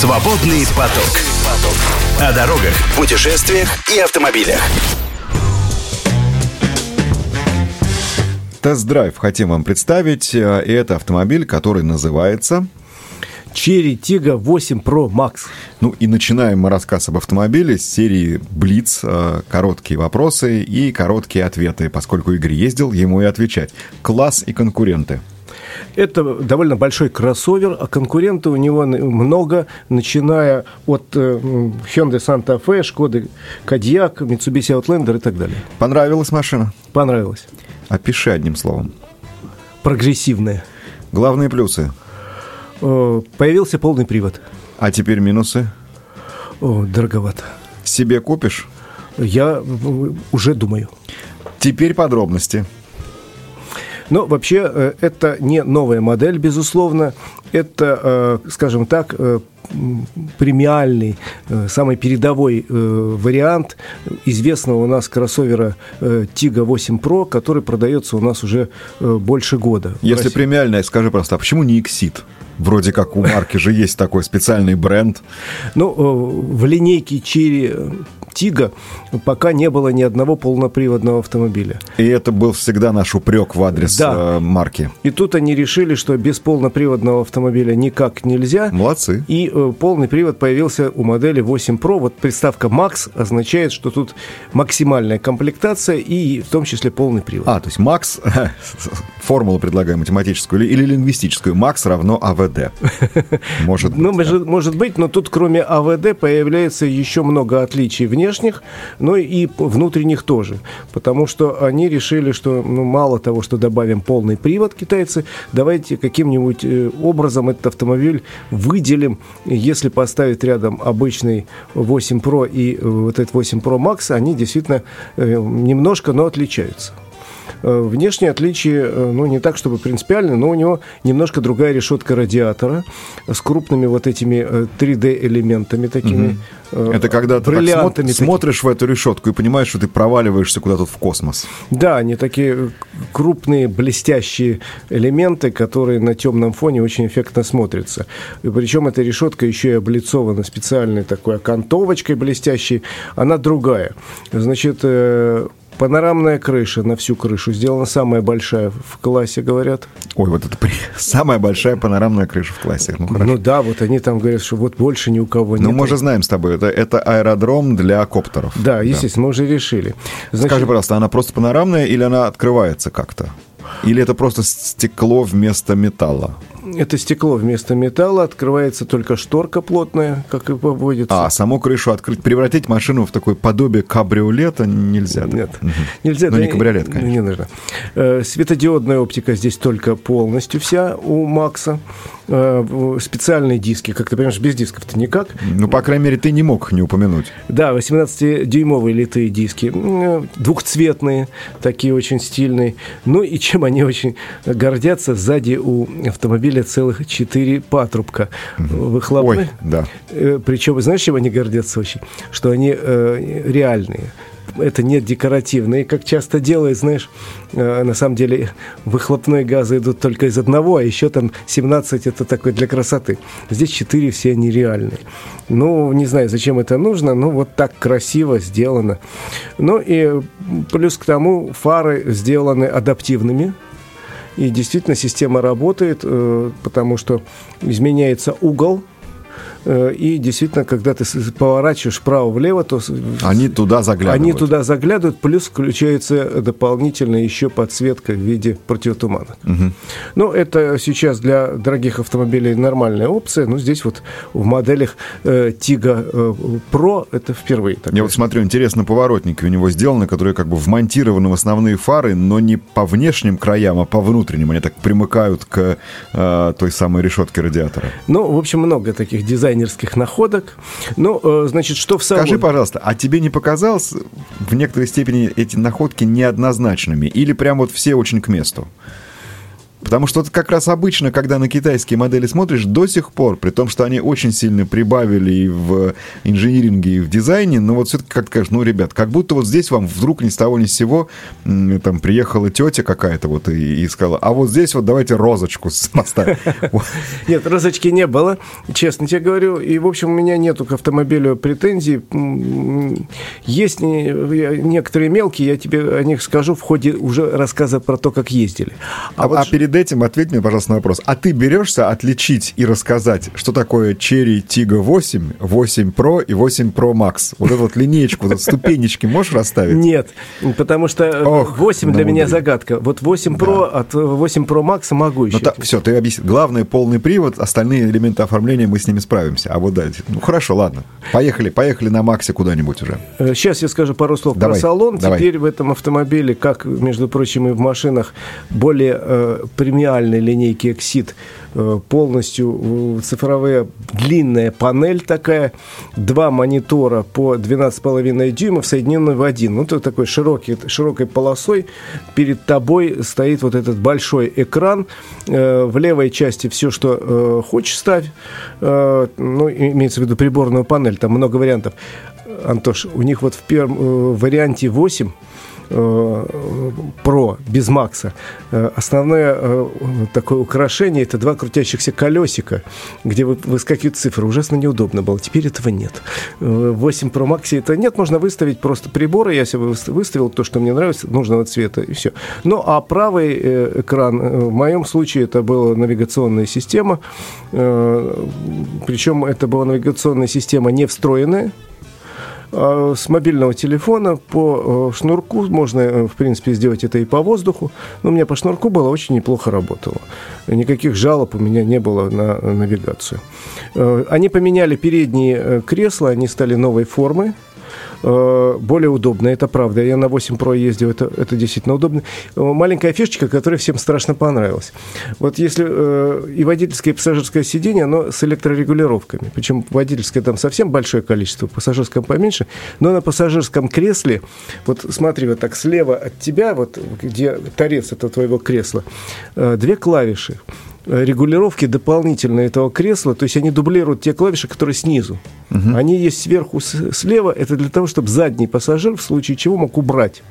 Свободный поток. О дорогах, путешествиях и автомобилях. Тест-драйв хотим вам представить. Э, и это автомобиль, который называется... Chery Tiggo 8 Pro Max. Ну и начинаем мы рассказ об автомобиле с серии Блиц. Э, короткие вопросы и короткие ответы, поскольку Игорь ездил, ему и отвечать. Класс и конкуренты. Это довольно большой кроссовер, а конкуренты у него много, начиная от э, Hyundai Santa Fe, Шкоды Кадьяк, Mitsubishi Outlander и так далее. Понравилась машина? Понравилась. Опиши одним словом. Прогрессивная. Главные плюсы? Э, появился полный привод. А теперь минусы? О, дороговато. Себе купишь? Я уже думаю. Теперь подробности. Но вообще э, это не новая модель, безусловно. Это, э, скажем так, э, премиальный, самый передовой вариант известного у нас кроссовера Tiga 8 Pro, который продается у нас уже больше года. Если премиальная, скажи просто, а почему не Exit? Вроде как у марки же есть такой специальный бренд. Ну, в линейке Cherry Тига пока не было ни одного полноприводного автомобиля. И это был всегда наш упрек в адрес да. Э, марки. И тут они решили, что без полноприводного автомобиля никак нельзя. Молодцы. И э, полный привод появился у модели 8 Pro. Вот приставка Max означает, что тут максимальная комплектация и в том числе полный привод. А, то есть Max, формулу предлагаю математическую или, или лингвистическую, Max равно АВД. Может ну, быть. Ну, может, может быть, но тут кроме АВД появляется еще много отличий внешних, но и внутренних тоже. Потому что они решили, что ну, мало того, что добавим полный привод китайцы, давайте каким-нибудь э, образом этот автомобиль выделим. Если поставить рядом обычный 8 Pro и э, вот этот 8 Pro Max, они действительно э, немножко, но отличаются. Э, внешние отличия, э, ну, не так, чтобы принципиально, но у него немножко другая решетка радиатора с крупными вот этими 3D-элементами э, такими. Угу. Это когда ты так смотришь в эту решетку и понимаешь, что ты проваливаешься куда-то в космос. Да, они такие крупные, блестящие элементы, которые на темном фоне очень эффектно смотрятся. И причем эта решетка еще и облицована специальной такой окантовочкой блестящей. Она другая. Значит, Панорамная крыша на всю крышу сделана самая большая в классе, говорят. Ой, вот это при... самая большая панорамная крыша в классе. Ну, ну да, вот они там говорят, что вот больше ни у кого нет. Ну мы же знаем с тобой, это, это аэродром для коптеров. Да, естественно, да. мы уже решили. Значит... Скажи, пожалуйста, она просто панорамная или она открывается как-то? Или это просто стекло вместо металла? Это стекло вместо металла, открывается только шторка плотная, как и поводится. А саму крышу открыть, превратить машину в такое подобие кабриолета нельзя? Да? Нет, угу. нельзя. Но да, не кабриолет, конечно. Не нужно. Э, светодиодная оптика здесь только полностью вся у Макса. Э, специальные диски, как ты понимаешь, без дисков-то никак. Ну, по крайней мере, ты не мог их не упомянуть. Да, 18-дюймовые литые диски, э, двухцветные, такие очень стильные. Ну и чем они очень гордятся, сзади у автомобиля целых четыре патрубка выхлопных. Ой, да. Э, Причем, знаешь, чем они гордятся очень? Что они э, реальные это не декоративно. И как часто делают, знаешь, э, на самом деле выхлопные газы идут только из одного, а еще там 17 это такой для красоты. Здесь 4 все нереальные. Ну, не знаю, зачем это нужно, но вот так красиво сделано. Ну и плюс к тому фары сделаны адаптивными, и действительно система работает, э, потому что изменяется угол и действительно, когда ты поворачиваешь вправо-влево, то... Они туда заглядывают. Они туда заглядывают, плюс включается дополнительно еще подсветка в виде противотумана. Угу. Ну, это сейчас для дорогих автомобилей нормальная опция, но здесь вот в моделях э, Tiga э, Pro это впервые. Такое. Я вот смотрю, интересно, поворотники у него сделаны, которые как бы вмонтированы в основные фары, но не по внешним краям, а по внутренним. Они так примыкают к э, той самой решетке радиатора. Ну, в общем, много таких дизайнов дизайнерских находок. Ну, э, значит, что в салоне? Скажи, пожалуйста, а тебе не показалось в некоторой степени эти находки неоднозначными? Или прям вот все очень к месту? Потому что это как раз обычно, когда на китайские модели смотришь, до сих пор, при том, что они очень сильно прибавили и в инжиниринге, и в дизайне, но вот все-таки как кажешь, ну, ребят, как будто вот здесь вам вдруг ни с того ни с сего там приехала тетя какая-то вот и, и сказала, а вот здесь вот давайте розочку поставим. Нет, розочки не было, честно тебе говорю, и, в общем, у меня нету к автомобилю претензий. Есть некоторые мелкие, я тебе о них скажу в ходе уже рассказа про то, как ездили. А, а, а перед этим ответь мне, пожалуйста, на вопрос. А ты берешься отличить и рассказать, что такое Cherry Tiggo 8, 8 Pro и 8 Pro Max? Вот эту вот линейку, вот ступенечки можешь расставить? Нет, потому что э, Ох, 8 для меня загадка. Вот 8 Pro от 8 Pro Max могу еще. Ну, та, все, ты объясни. Главное, полный привод, остальные элементы оформления мы с ними справимся. А вот дальше. Ну, хорошо, ладно. Поехали, поехали на Максе куда-нибудь уже. Сейчас э, я скажу пару слов давай, про салон. Давай. Теперь в этом автомобиле, как, между прочим, и в машинах, более э, премиальной линейки Exit Э, полностью цифровая длинная панель такая, два монитора по 12,5 дюймов, соединенные в один. Ну, то такой широкий, широкой полосой перед тобой стоит вот этот большой экран. Э, в левой части все, что э, хочешь, ставь. Ну, имеется в виду приборную панель, там много вариантов. Антош, у них вот в первом варианте 8 Pro без Макса. Э, основное э, такое украшение это два крутящихся колесика, где выскакивают цифры. Ужасно неудобно было. Теперь этого нет. 8 э, Pro Max это нет. Можно выставить просто приборы. Я себе выставил то, что мне нравится, нужного цвета, и все. Ну, а правый экран, в моем случае, это была навигационная система. Причем это была навигационная система не встроенная, с мобильного телефона по э, шнурку, можно, э, в принципе, сделать это и по воздуху, но у меня по шнурку было очень неплохо работало. Никаких жалоб у меня не было на навигацию. Э, они поменяли передние кресла, они стали новой формы, Э, более удобно, это правда. Я на 8 Pro ездил, это, это действительно удобно. Э, маленькая фишечка, которая всем страшно понравилась. Вот если э, и водительское, и пассажирское сиденье, оно с электрорегулировками. Причем водительское там совсем большое количество, пассажирском поменьше. Но на пассажирском кресле, вот смотри, вот так слева от тебя, вот где торец это твоего кресла, две клавиши регулировки дополнительно этого кресла, то есть они дублируют те клавиши, которые снизу. Угу. Они есть сверху, слева. Это для того, чтобы задний пассажир в случае чего мог убрать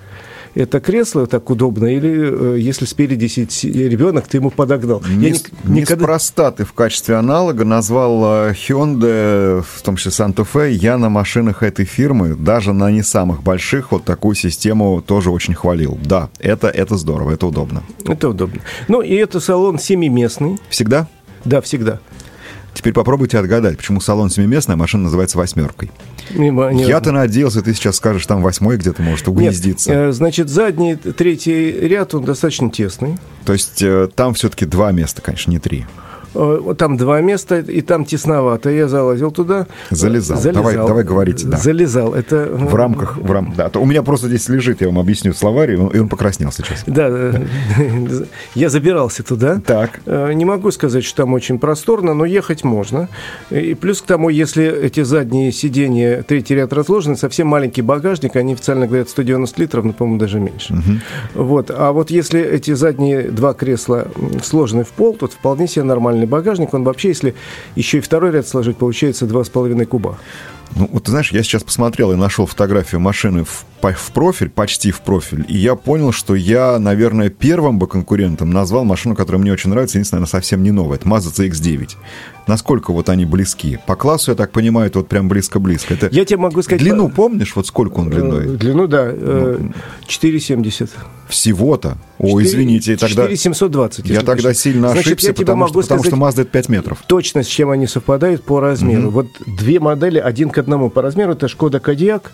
это кресло так удобно, или э, если спереди сидит ребенок, ты ему подогнал. Не, Я ни, никогда... Неспроста ты в качестве аналога назвал э, Hyundai, в том числе Santa Fe, я на машинах этой фирмы, даже на не самых больших, вот такую систему тоже очень хвалил. Да, это, это здорово, это удобно. Это удобно. Ну, и это салон семиместный. Всегда? Да, всегда. Теперь попробуйте отгадать, почему салон семиместный, а машина называется восьмеркой. Я-то надеялся, ты сейчас скажешь, там восьмой где-то может угнездиться. Нет, э, значит, задний, третий ряд, он достаточно тесный. То есть э, там все-таки два места, конечно, не три. Э, там два места, и там тесновато. Я залазил туда. Залезал. залезал. Давай, давай говорите. Да. Залезал. Это... В рамках... В рам... да. У меня просто здесь лежит, я вам объясню, словарь, и он, и он покраснел сейчас. Да, я забирался туда. Так. Э, не могу сказать, что там очень просторно, но ехать можно. И плюс к тому, если эти задние сиденья, третий ряд разложены, совсем маленький багажник, они официально говорят 190 литров, но, по-моему, даже меньше. Угу. Вот. А вот если эти задние два кресла сложены в пол, то вполне себе нормально нормальный багажник, он вообще, если еще и второй ряд сложить, получается 2,5 куба. Ну, вот ты знаешь, я сейчас посмотрел и нашел фотографию машины в, в профиль, почти в профиль, и я понял, что я, наверное, первым бы конкурентом назвал машину, которая мне очень нравится, единственное, она совсем не новая. Это Mazda CX-9 насколько вот они близки? По классу, я так понимаю, это вот прям близко-близко. Это... Я тебе могу сказать... Длину по... помнишь, вот сколько он длиной? Э, длину, да, ну, 4,70. Всего-то? О, извините, тогда... 4720. Я тогда сильно Значит, ошибся, потому, что, потому что Mazda это 5 метров. Точно, с чем они совпадают по размеру. Угу. Вот две модели, один к одному по размеру, это Шкода Кодиак,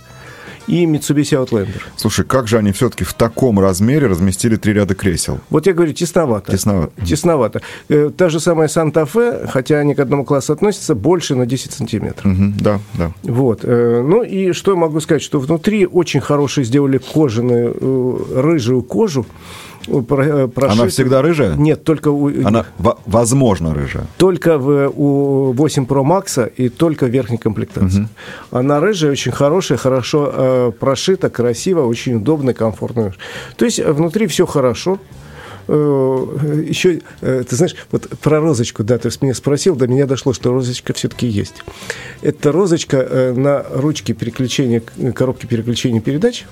и Mitsubishi Outlander. Слушай, как же они все-таки в таком размере разместили три ряда кресел? Вот я говорю, тесновато. Тесновато. Тесновато. Э, та же самая Санта-Фе, хотя они к одному классу относятся, больше на 10 сантиметров. Угу, да, да. Вот. Э, ну и что я могу сказать, что внутри очень хорошие сделали кожаную, э, рыжую кожу. Э, прошит... Она всегда рыжая? Нет, только у... Она, возможно, рыжая? Только в, у 8 Pro Max и только в верхней комплектации. Угу. Она рыжая, очень хорошая, хорошо э, прошита, красиво, очень удобно, комфортно. То есть внутри все хорошо. Э, еще, э, ты знаешь, вот про розочку, да, ты меня спросил, до меня дошло, что розочка все-таки есть. Это розочка э, на ручке переключения, коробки переключения передач,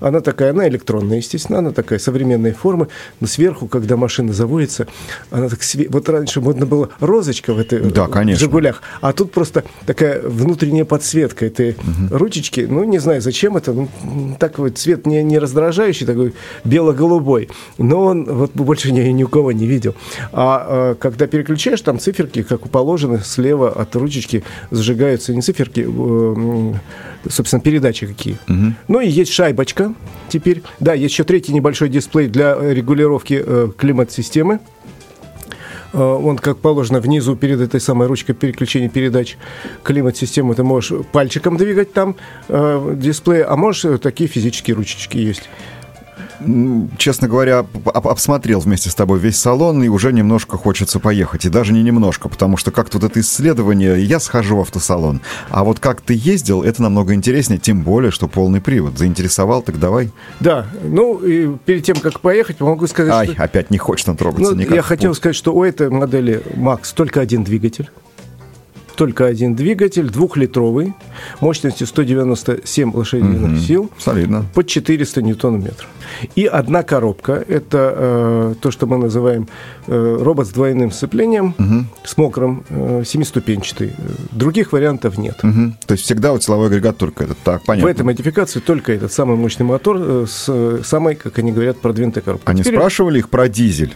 она такая, она электронная, естественно, она такая современной формы, но сверху, когда машина заводится, она так све... Вот раньше модно было розочка в этой да, конечно. «Жигулях», а тут просто такая внутренняя подсветка этой угу. ручечки. Ну, не знаю, зачем это. Ну, такой цвет не, не раздражающий, такой бело-голубой. Но он вот больше ни, ни у кого не видел. А, а когда переключаешь, там циферки, как положено, слева от ручечки зажигаются не циферки, э, собственно, передачи какие. Угу. Ну и есть шайбочка теперь. Да, есть еще третий небольшой дисплей для регулировки э, климат-системы. Э, он, как положено, внизу перед этой самой ручкой переключения передач климат-систему ты можешь пальчиком двигать там э, дисплей, а можешь э, такие физические ручечки есть честно говоря, обсмотрел вместе с тобой весь салон, и уже немножко хочется поехать. И даже не немножко, потому что как-то вот это исследование, я схожу в автосалон. А вот как ты ездил, это намного интереснее, тем более, что полный привод. Заинтересовал, так давай. Да, ну, и перед тем, как поехать, могу сказать, Ай, что... опять не хочется трогаться ну, никак. Я хотел сказать, что у этой модели Max только один двигатель только один двигатель, двухлитровый, мощностью 197 лошадиных угу. сил. Солидно. Под 400 ньютон-метров. И одна коробка, это э, то, что мы называем э, робот с двойным сцеплением, угу. с мокрым, э, семиступенчатый. Других вариантов нет. Угу. То есть всегда вот силовой агрегат только этот, так, понятно. В этой модификации только этот самый мощный мотор э, с самой, как они говорят, продвинутой коробкой. Они Теперь... спрашивали их про дизель?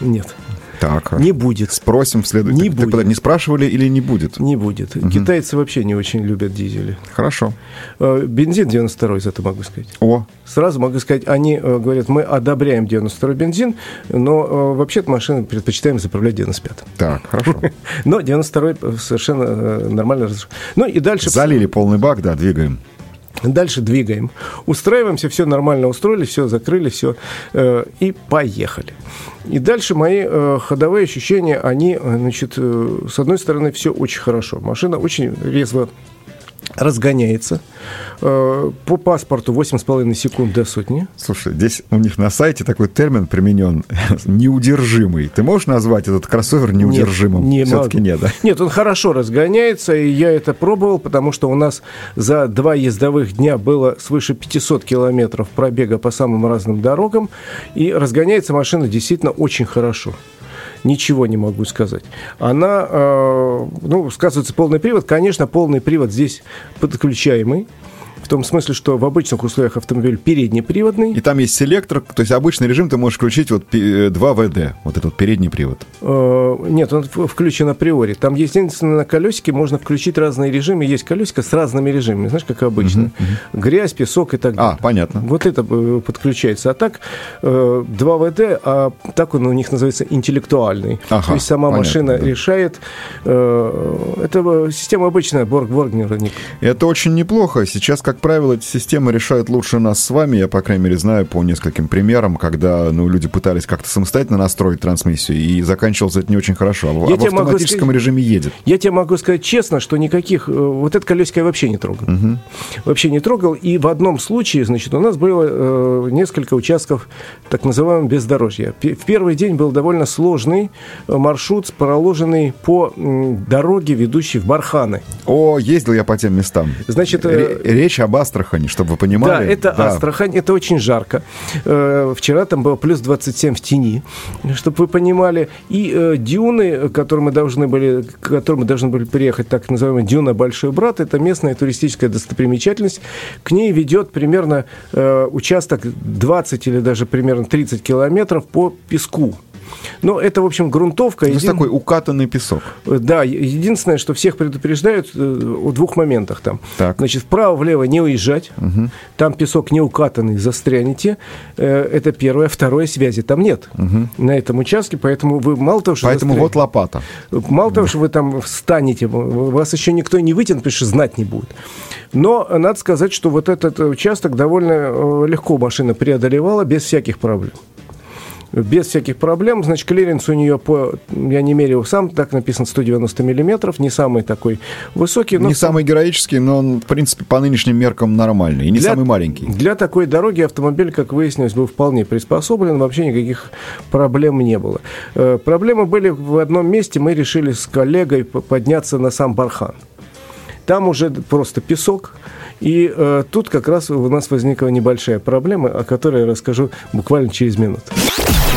Нет. Так. Не будет. Спросим в следующем. Не будет. не спрашивали или не будет? Не будет. Угу. Китайцы вообще не очень любят дизели. Хорошо. Э, бензин 92 за это могу сказать. О. Сразу могу сказать, они э, говорят, мы одобряем 92 бензин, но э, вообще-то машины предпочитаем заправлять 95 Так, хорошо. Но 92 совершенно нормально Ну и дальше... Залили полный бак, да, двигаем. Дальше двигаем. Устраиваемся, все нормально устроили, все закрыли, все э, и поехали. И дальше мои э, ходовые ощущения, они, э, значит, э, с одной стороны, все очень хорошо. Машина очень резво разгоняется. Э, по паспорту 8,5 секунд до сотни. Слушай, здесь у них на сайте такой термин применен неудержимый. Ты можешь назвать этот кроссовер неудержимым? Нет, не Все-таки нет, да? Нет, он хорошо разгоняется, и я это пробовал, потому что у нас за два ездовых дня было свыше 500 километров пробега по самым разным дорогам, и разгоняется машина действительно очень хорошо ничего не могу сказать. Она, э, ну, сказывается полный привод. Конечно, полный привод здесь подключаемый. В том смысле, что в обычных условиях автомобиль переднеприводный. И там есть селектор, то есть обычный режим ты можешь включить вот 2 э, ВД, вот этот передний привод. Э, нет, он включен априори. Там единственное на колесике можно включить разные режимы. Есть колесико с разными режимами, знаешь, как обычно. Грязь, песок и так далее. А, понятно. Вот это э, подключается. А так 2 ВД, а так он у них называется интеллектуальный. Ага, то есть сама понятно, машина да. решает. Это система обычная, Борг Боргнер. Это очень неплохо. Сейчас, как как правило, эти системы решают лучше нас с вами. Я, по крайней мере, знаю по нескольким примерам, когда ну, люди пытались как-то самостоятельно настроить трансмиссию, и заканчивалось это не очень хорошо. А я в автоматическом сказать, режиме едет. Я тебе могу сказать честно, что никаких... Э, вот это колесико я вообще не трогал. Угу. Вообще не трогал. И в одном случае, значит, у нас было э, несколько участков так называемого бездорожья. В первый день был довольно сложный э, маршрут, проложенный по дороге, ведущей в Барханы. О, ездил я по тем местам. Значит, э, речь об Астрахани, чтобы вы понимали. Да, это да. Астрахань, это очень жарко. Э, вчера там было плюс 27 в тени, чтобы вы понимали. И э, дюны, к которым мы должны были, к которым мы должны были приехать, так называемая дюна Большой Брат, это местная туристическая достопримечательность. К ней ведет примерно э, участок 20 или даже примерно 30 километров по песку. Но это, в общем, грунтовка. То есть един... такой укатанный песок. Да, единственное, что всех предупреждают э, о двух моментах там. Так. Значит, вправо-влево не уезжать. Угу. Там песок не укатанный, застрянете. Э, это первое. Второе, связи там нет угу. на этом участке, поэтому вы мало того, что Поэтому застрянете, вот лопата. Мало того, что вы там встанете, вас еще никто не вытянет, потому что знать не будет. Но надо сказать, что вот этот участок довольно э, легко машина преодолевала без всяких проблем. Без всяких проблем. Значит, клиренс у нее по, я не мерил сам, так написано 190 миллиметров, не самый такой высокий. Но не самый героический, но он, в принципе, по нынешним меркам нормальный, и не для, самый маленький. Для такой дороги автомобиль, как выяснилось, был вполне приспособлен, вообще никаких проблем не было. Э, проблемы были в одном месте, мы решили с коллегой подняться на сам Бархан. Там уже просто песок, и э, тут как раз у нас возникла небольшая проблема, о которой я расскажу буквально через минуту.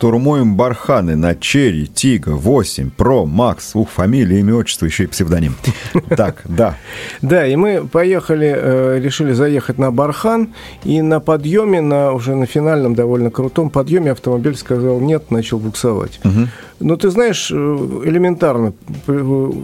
Штурмуем барханы на Черри, Тига, 8, Про, Макс. Ух, фамилия, имя, отчество, еще и псевдоним. Так, да. Да, и мы поехали, э, решили заехать на Бархан, и на подъеме, на, уже на финальном довольно крутом подъеме автомобиль сказал нет, начал буксовать. Ну, ты знаешь, э, элементарно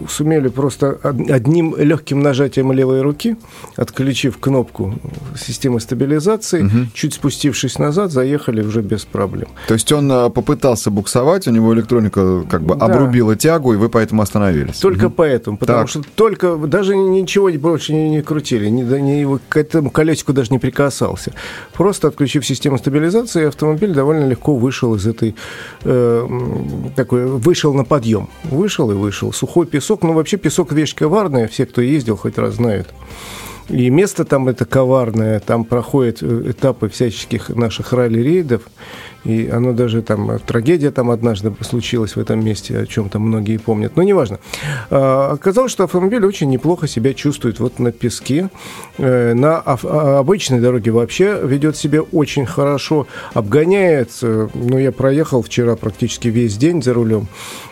сумели просто одним легким нажатием левой руки, отключив кнопку системы стабилизации, чуть спустившись назад, заехали уже без проблем. То есть он э, попытался буксовать, у него электроника как бы да. обрубила тягу, и вы поэтому остановились. Только угу. поэтому, потому так. что только даже ничего больше не, не крутили, ни, ни, к этому колесику даже не прикасался. Просто отключив систему стабилизации, автомобиль довольно легко вышел из этой э, такой, вышел на подъем. Вышел и вышел. Сухой песок, ну вообще песок вещь коварная, все, кто ездил, хоть раз знают. И место там это коварное, там проходят э, этапы всяческих наших ралли-рейдов. И оно даже там, трагедия там однажды случилась в этом месте, о чем там многие помнят. Но неважно. А, оказалось, что автомобиль очень неплохо себя чувствует вот на песке. Э, на а, обычной дороге вообще ведет себя очень хорошо. Обгоняет, ну, я проехал вчера практически весь день за рулем.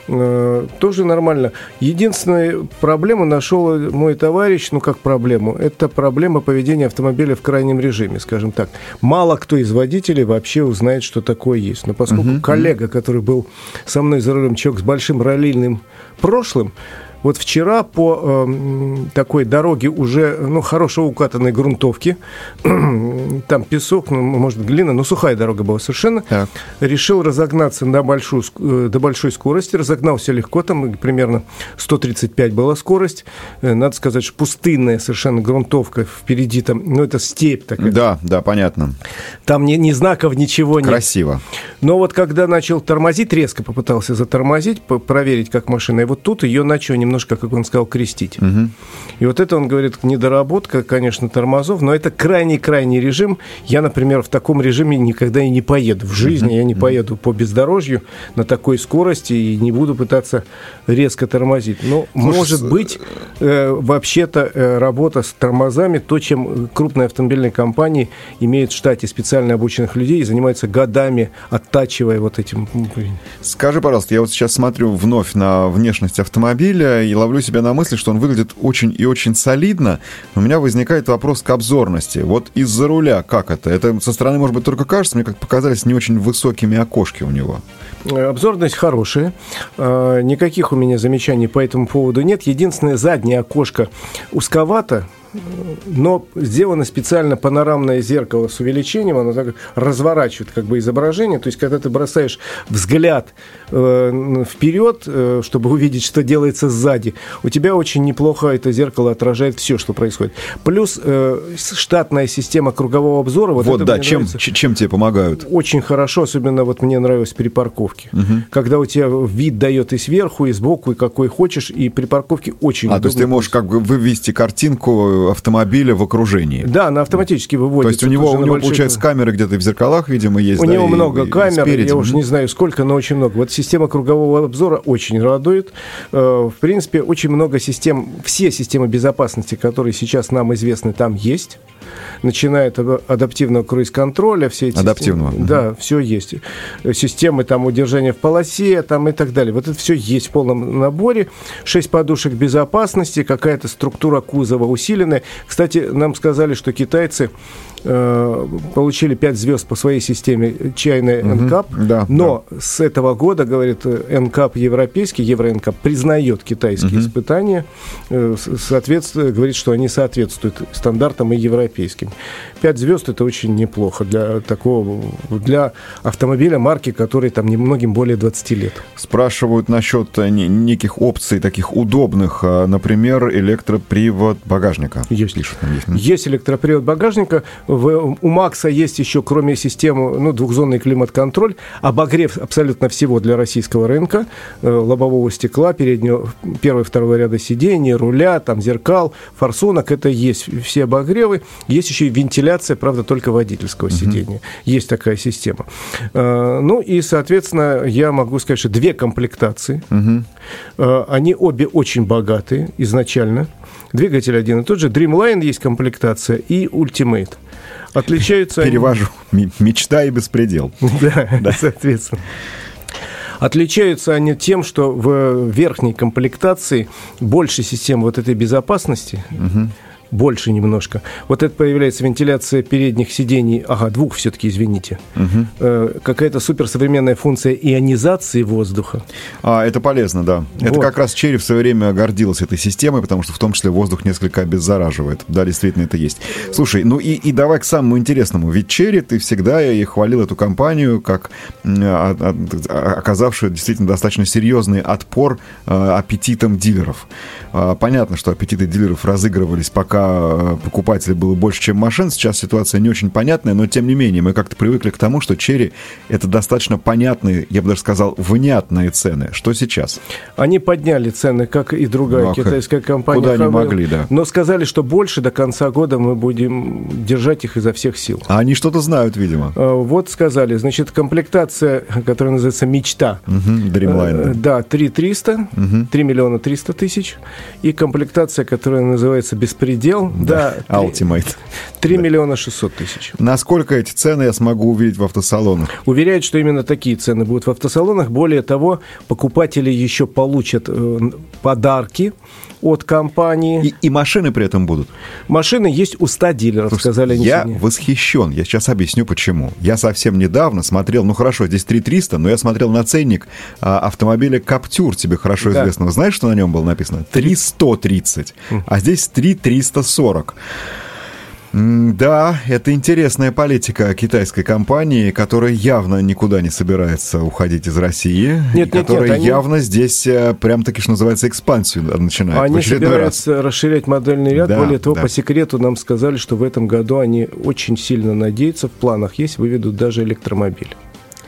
Э, тоже нормально. Единственная проблему нашел мой товарищ, ну как проблему, это проблема поведения автомобиля в крайнем режиме, скажем так. Мало кто из водителей вообще узнает, что такое такое есть. Но поскольку uh-huh. коллега, который был со мной за рулем, человек с большим раллийным прошлым, вот вчера по э, такой дороге уже, ну, хорошо укатанной грунтовки, там песок, ну, может, глина, но сухая дорога была совершенно, так. решил разогнаться на большую, э, до большой скорости, разогнался легко, там примерно 135 была скорость, э, надо сказать, что пустынная совершенно грунтовка впереди там, ну, это степь такая. Да, да, понятно. Там ни, ни знаков, ничего нет. Красиво. Но вот когда начал тормозить, резко попытался затормозить, проверить, как машина, и вот тут ее начал немного немножко, как он сказал, крестить. Угу. И вот это, он говорит, недоработка, конечно, тормозов, но это крайний-крайний режим. Я, например, в таком режиме никогда и не поеду. В жизни угу. я не поеду по бездорожью на такой скорости и не буду пытаться резко тормозить. Но, Слушай, может быть, э, вообще-то э, работа с тормозами, то, чем крупные автомобильные компании имеют в штате специально обученных людей и занимаются годами, оттачивая вот этим. Скажи, пожалуйста, я вот сейчас смотрю вновь на внешность автомобиля и ловлю себя на мысли, что он выглядит очень и очень солидно. У меня возникает вопрос к обзорности. Вот из-за руля как это? Это со стороны, может быть, только кажется, мне как показались не очень высокими окошки у него. Э, обзорность хорошая. Э, никаких у меня замечаний по этому поводу нет. Единственное, заднее окошко узковато, но сделано специально панорамное зеркало с увеличением, оно так разворачивает как бы изображение, то есть когда ты бросаешь взгляд э, вперед, э, чтобы увидеть, что делается сзади, у тебя очень неплохо это зеркало отражает все, что происходит. Плюс э, штатная система кругового обзора. Вот, вот да, чем, чем тебе помогают? Очень хорошо, особенно вот мне нравилось при парковке. Угу. Когда у тебя вид дает и сверху, и сбоку, и какой хочешь, и при парковке очень А, то есть ты можешь как бы вывести картинку автомобиля в окружении. Да, она автоматически выводит. То есть у него, у него получается, камеры где-то в зеркалах, видимо, есть. У да, него и, много и, камер, спереди. я уже не знаю сколько, но очень много. Вот система кругового обзора очень радует. Э, в принципе, очень много систем, все системы безопасности, которые сейчас нам известны, там есть начиная от адаптивного круиз-контроля, все эти... Адаптивного. Системы, да, все есть. Системы там удержания в полосе там и так далее. Вот это все есть в полном наборе. Шесть подушек безопасности, какая-то структура кузова усиленная. Кстати, нам сказали, что китайцы э, получили 5 звезд по своей системе чайная угу, да, но да. с этого года, говорит, NCAP европейский, Евро NCAP признает китайские угу. испытания, э, соответствует, говорит, что они соответствуют стандартам и европейским европейскими. Пять звезд это очень неплохо для такого, для автомобиля марки, который там немногим более 20 лет. Спрашивают насчет э, неких опций таких удобных, например, электропривод багажника. Есть. Пишут, есть. есть электропривод багажника. В, у Макса есть еще, кроме системы, ну, двухзонный климат-контроль, обогрев абсолютно всего для российского рынка, э, лобового стекла, переднего, первого и второго ряда сидений, руля, там, зеркал, форсунок, это есть все обогревы. Есть еще и вентиляция, правда, только водительского угу. сидения. Есть такая система. Э, ну и, соответственно, я могу сказать, что две комплектации. Угу. Они обе очень богатые изначально. Двигатель один и тот же. Dreamline есть комплектация и Ultimate. Отличаются Перевожу. Они... Мечта и беспредел. Да, соответственно. Отличаются они тем, что в верхней комплектации больше систем вот этой безопасности. Угу больше немножко. Вот это появляется вентиляция передних сидений, ага, двух все-таки, извините. Угу. Э, какая-то суперсовременная функция ионизации воздуха. А, это полезно, да. Вот. Это как раз Черри в свое время гордился этой системой, потому что в том числе воздух несколько обеззараживает. Да, действительно это есть. Слушай, ну и, и давай к самому интересному. Ведь Черри, ты всегда и хвалил эту компанию как а, а, а, оказавшую действительно достаточно серьезный отпор аппетитам дилеров. Понятно, что аппетиты дилеров разыгрывались пока Э, покупателей было больше, чем машин. Сейчас ситуация не очень понятная, но тем не менее мы как-то привыкли к тому, что черри это достаточно понятные, я бы даже сказал, внятные цены. Что сейчас? Они подняли цены, как и другая ну, а китайская компания. Куда они могли, да. Но сказали, что больше до конца года мы будем держать их изо всех сил. А они что-то знают, видимо. Э, вот сказали, значит, комплектация, которая называется «Мечта». Угу, Dreamline. Да, 3 300, угу. 3 миллиона 300 тысяч. И комплектация, которая называется «Беспредел», предел, да. да Ultimate. 3 да. миллиона 600 тысяч. Насколько эти цены я смогу увидеть в автосалонах? Уверяют, что именно такие цены будут в автосалонах. Более того, покупатели еще получат э, подарки от компании. И, и машины при этом будут? Машины есть у 100 дилеров, Слушайте, сказали они Я сегодня. восхищен. Я сейчас объясню, почему. Я совсем недавно смотрел, ну хорошо, здесь 3300, но я смотрел на ценник а, автомобиля Каптюр, тебе хорошо да. известного. Знаешь, что на нем было написано? 3130. А здесь 3340. Да, это интересная политика китайской компании, которая явно никуда не собирается уходить из России, нет, и нет, которая нет, они... явно здесь э, прям таки, что называется, экспансию начинает. Они собираются раз. расширять модельный ряд. Да, Более того, да. по секрету нам сказали, что в этом году они очень сильно надеются, в планах есть, выведут даже электромобиль.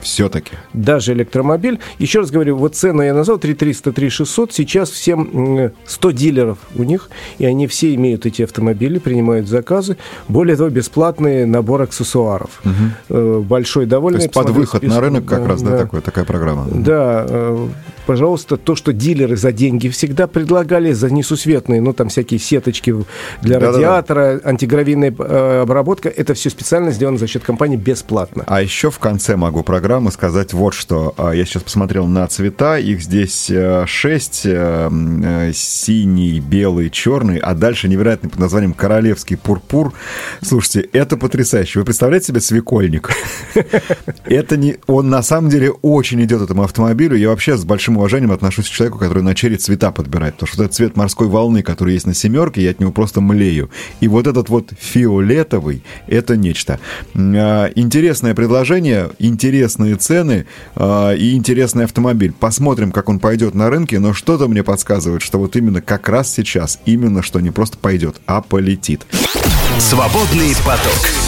Все-таки. Даже электромобиль. Еще раз говорю, вот цену я назвал 3300, 3600. Сейчас всем 100 дилеров у них, и они все имеют эти автомобили, принимают заказы. Более того, бесплатный набор аксессуаров. Угу. Большой довольно. То есть под выход список. на рынок как да, раз, да, да такой, такая программа. Да, э, пожалуйста, то, что дилеры за деньги всегда предлагали, за несусветные, ну, там всякие сеточки для да, радиатора, да, да. антигравийная э, обработка, это все специально сделано за счет компании бесплатно. А еще в конце могу программы сказать вот что. А, я сейчас посмотрел на цвета, их здесь э, шесть, э, синий, белый, черный, а дальше невероятный под названием королевский пурпур. Слушайте, это потрясающе. Вы представляете себе свекольник? Это не... Он на самом деле очень идет этому автомобилю. Я вообще с большим уважением отношусь к человеку, который на черри цвета подбирает. Потому что этот цвет морской волны, который есть на семерке, я от него просто млею. И вот этот вот фиолетовый, это нечто. А, интересное предложение, интересные цены а, и интересный автомобиль. Посмотрим, как он пойдет на рынке, но что-то мне подсказывает, что вот именно как раз сейчас, именно что не просто пойдет, а полетит. Свободный поток.